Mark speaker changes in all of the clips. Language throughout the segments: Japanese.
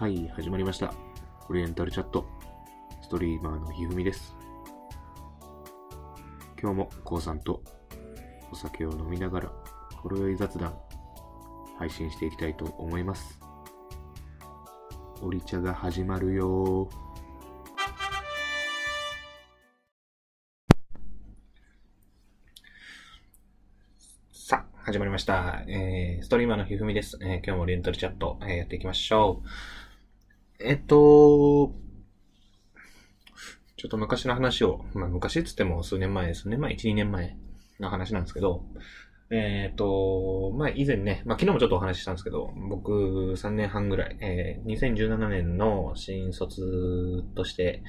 Speaker 1: はい、始まりました。オリエンタルチャット。ストリーマーのひふみです。今日もこうさんとお酒を飲みながら、ほろ酔い雑談、配信していきたいと思います。オリ茶が始まるよさあ、始まりました。えー、ストリーマーのひふみです。えー今日もオリエンタルチャット、えーやっていきましょう。えっと、ちょっと昔の話を、まあ昔っつっても数年前、数年前、1、2年前の話なんですけど、えっと、まあ以前ね、まあ昨日もちょっとお話ししたんですけど、僕3年半ぐらい、えー2017年の新卒として、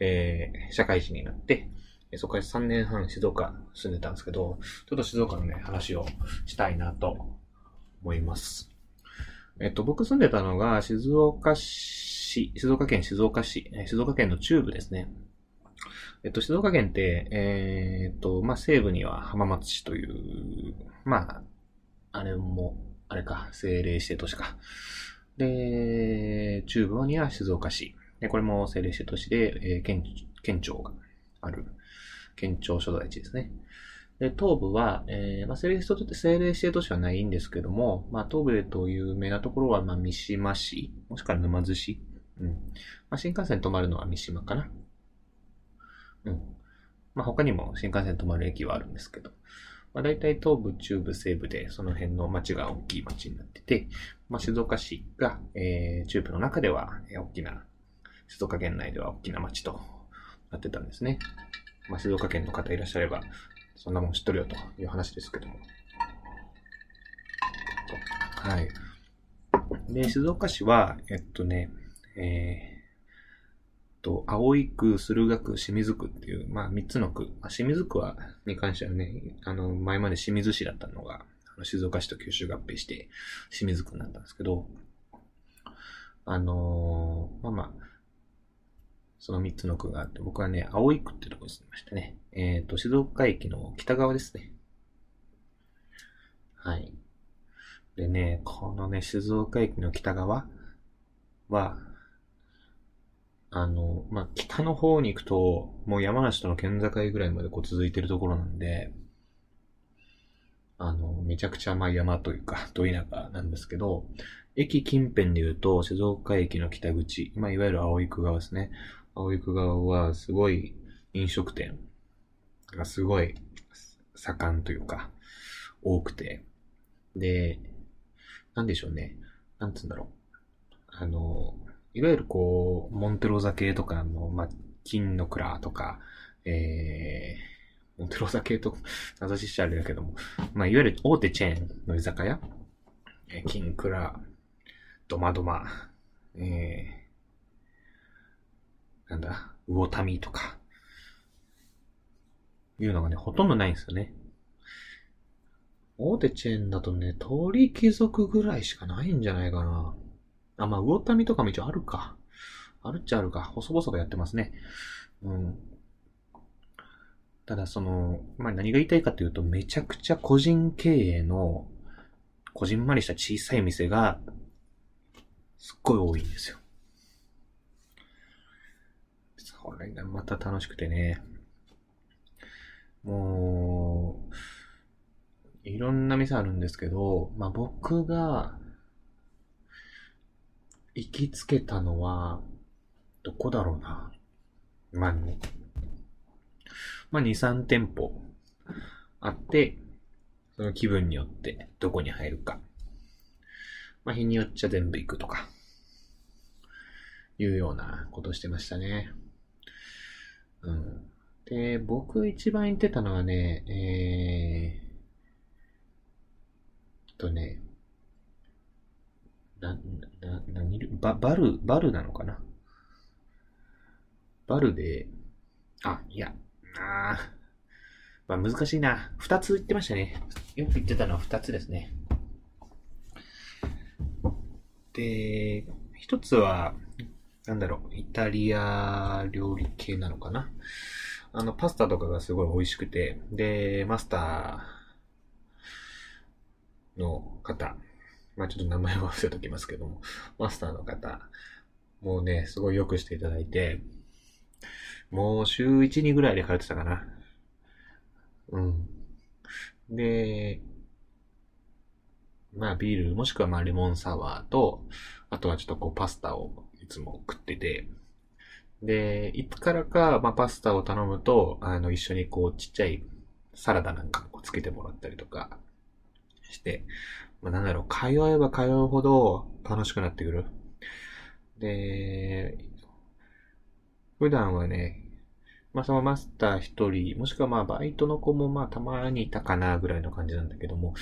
Speaker 1: えー社会人になって、そこから3年半静岡住んでたんですけど、ちょっと静岡のね、話をしたいなと思います。えっと、僕住んでたのが静岡市、静岡県静岡市、静岡県の中部ですね。えっと、静岡県って、えーっと、まあ、西部には浜松市という、まあ、あれも、あれか、政令指定都市か。で、中部には静岡市。で、これも政令指定都市で、えー県、県庁がある、県庁所在地ですね。で、東部は、えーまあ、政令指定都政令指定都市はないんですけども、まあ、東部でと有名なところは、まあ、三島市、もしくは沼津市。うん。まあ、新幹線止まるのは三島かな。うん。まあ、他にも新幹線止まる駅はあるんですけど、まあ、大体東部、中部、西部でその辺の町が大きい町になってて、まあ、静岡市が、えー中部の中では、大きな、静岡県内では大きな町となってたんですね。まあ、静岡県の方いらっしゃれば、そんなもん知っとるよという話ですけども。はい。で、静岡市は、えっとね、えー、と、葵区、駿河区、清水区っていう、まあ、三つの区。まあ、清水区は、に関してはね、あの、前まで清水市だったのが、あの静岡市と九州合併して、清水区になったんですけど、あのーまあまあ、その三つの区があって、僕はね、葵区ってとこに住んでましたね。えっ、と、静岡駅の北側ですね。はい。でね、このね、静岡駅の北側は、あの、まあ、北の方に行くと、もう山梨との県境ぐらいまでこう続いてるところなんで、あの、めちゃくちゃまあ山というか、ど田舎なんですけど、駅近辺で言うと、静岡駅の北口、まあ、いわゆる青井区側ですね。青井区側はすごい飲食店がすごい盛んというか、多くて、で、なんでしょうね。なんつうんだろう。あの、いわゆるこう、モンテローザ系とかの、まあ、金の蔵とか、えー、モンテローザ系と、名指ししちゃあれだけども、まあ、いわゆる大手チェーンの居酒屋、えー金蔵、ドマドマ、えー、なんだ、魚民とか、いうのがね、ほとんどないんですよね。大手チェーンだとね、鳥貴族ぐらいしかないんじゃないかな。あ、まあ、魚民とかも一応あるか。あるっちゃあるか。細々とやってますね。うん。ただ、その、まあ、何が言いたいかというと、めちゃくちゃ個人経営の、こじんまりした小さい店が、すっごい多いんですよ。それがまた楽しくてね。もう、いろんな店あるんですけど、まあ、僕が、行きつけたのは、どこだろうな。まあ、ね、まあ、2、3店舗あって、その気分によってどこに入るか。まあ、日によっちゃ全部行くとか、いうようなことしてましたね。うん。で、僕一番行ってたのはね、えー、とね、な、な、何バ、バル、バルなのかな？バルで、あ、いや、あまあ難しいな。二つ言ってましたね。よく言ってたのは二つですね。で、一つは、なんだろう、イタリア料理系なのかな？あの、パスタとかがすごい美味しくて、で、マスターの方まあちょっと名前は伏せときますけども、マスターの方、もうね、すごい良くしていただいて、もう週1、2ぐらいで通ってたかな。うん。で、まあビール、もしくはまあレモンサワーと、あとはちょっとこうパスタをいつも食ってて、で、いつからか、まあパスタを頼むと、あの、一緒にこうちっちゃいサラダなんかをつけてもらったりとかして、まあなんだろう、通えば通うほど楽しくなってくる。で、普段はね、まあそのマスター一人、もしくはまあバイトの子もまあたまにいたかなぐらいの感じなんだけども、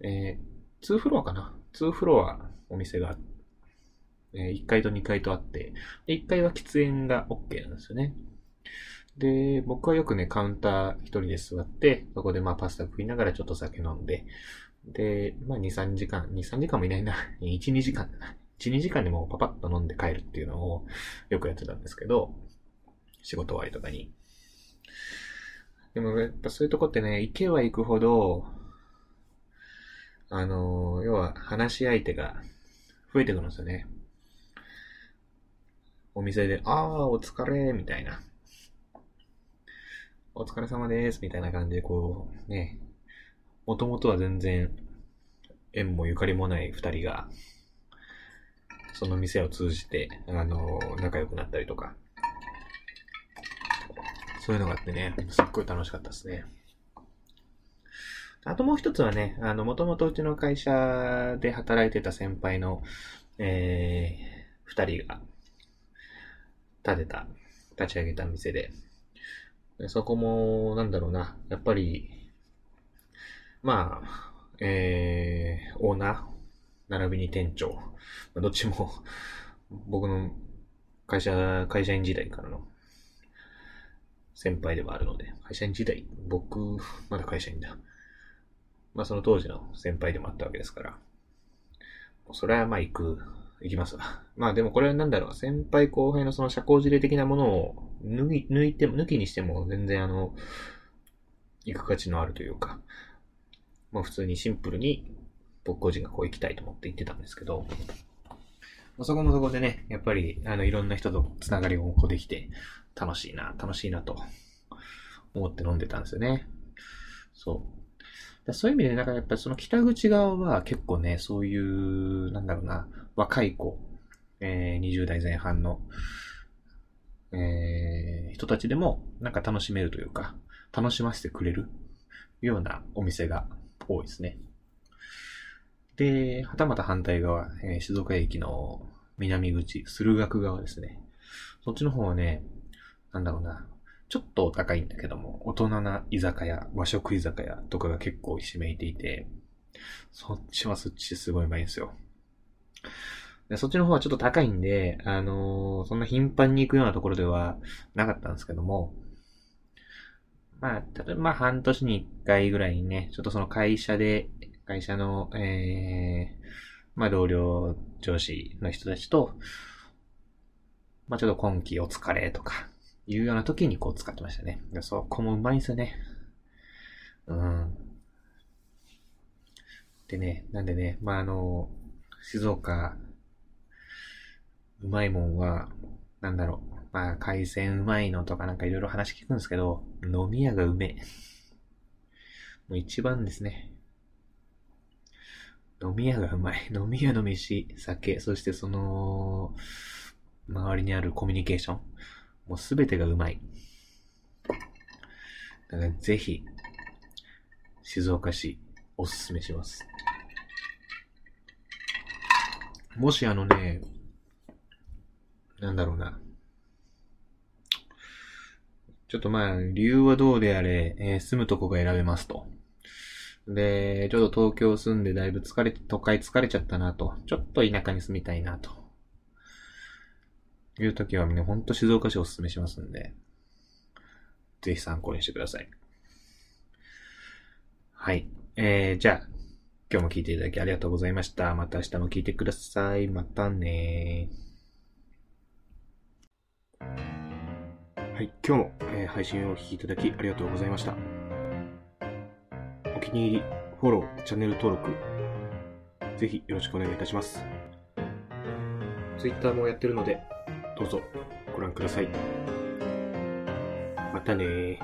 Speaker 1: えー、2フロアかな ?2 フロアお店があって、え1階と2階とあって、で1階は喫煙が OK なんですよね。で、僕はよくね、カウンター一人で座って、そこでまあパスタ食いながらちょっと酒飲んで、で、まあ2、3時間、2、3時間もいないな。1、2時間だな。1、2時間でもパパッと飲んで帰るっていうのをよくやってたんですけど、仕事終わりとかに。でもやっぱそういうとこってね、行けば行くほど、あの、要は話し相手が増えてくるんですよね。お店で、ああ、お疲れ、みたいな。お疲れ様です、みたいな感じで、こう、ね、もともとは全然縁もゆかりもない二人が、その店を通じて、あの、仲良くなったりとか、そういうのがあってね、すっごい楽しかったですね。あともう一つはね、あの、もともとうちの会社で働いてた先輩の、えー、二人が、建てた、立ち上げた店で、でそこも、なんだろうな、やっぱり、まあ、えー、オーナー、並びに店長、どっちも、僕の会社、会社員時代からの先輩ではあるので、会社員時代、僕、まだ会社員だ。まあその当時の先輩でもあったわけですから、それはまあ行く、行きますわ。まあでもこれはなんだろう、先輩後輩のその社交辞令的なものを抜、抜いても、抜きにしても全然あの、行く価値のあるというか、まあ普通にシンプルに僕個人がこう行きたいと思って行ってたんですけど、まそこもそこでね、やっぱり、あの、いろんな人とつながりをこうできて、楽しいな、楽しいなと思って飲んでたんですよね。そう。そういう意味で、なんかやっぱりその北口側は結構ね、そういう、なんだろうな、若い子、えー、20代前半の、えー、人たちでもなんか楽しめるというか、楽しませてくれるようなお店が多いですね。で、はたまた反対側、えー、静岡駅の南口、駿河区側ですね。そっちの方はね、なんだろうな、ちょっと高いんだけども、大人な居酒屋、和食居酒屋とかが結構ひしめいていて、そっちはそっちすごいうまいんですよ。でそっちの方はちょっと高いんで、あのー、そんな頻繁に行くようなところではなかったんですけども、まあ、例えばまあ半年に一回ぐらいにね、ちょっとその会社で、会社の、えー、まあ同僚、上司の人たちと、まあちょっと今期お疲れとか、いうような時にこう使ってましたね。そこもうまいんですよね。うん。でね、なんでね、まあ、あの、静岡、うまいもんは、なんだろう。まあ、海鮮うまいのとかなんかいろいろ話聞くんですけど、飲み屋がうめえ。もう一番ですね。飲み屋がうまい。飲み屋の飯、酒、そしてその、周りにあるコミュニケーション。もうすべてがうまい。だからぜひ、静岡市おすすめします。もしあのね、なんだろうな。ちょっとまあ、理由はどうであれ、えー、住むとこが選べますと。で、ちょっと東京住んでだいぶ疲れて、都会疲れちゃったなと。ちょっと田舎に住みたいなと。いう時はね、ほんと静岡市おすすめしますんで、ぜひ参考にしてください。はい。えー、じゃあ、今日も聞いていただきありがとうございました。また明日も聞いてください。またねーはい、今日も、えー、配信をお聴きいただきありがとうございました。お気に入り、フォロー、チャンネル登録、ぜひよろしくお願いいたします。Twitter もやってるので、どうぞご覧ください。またね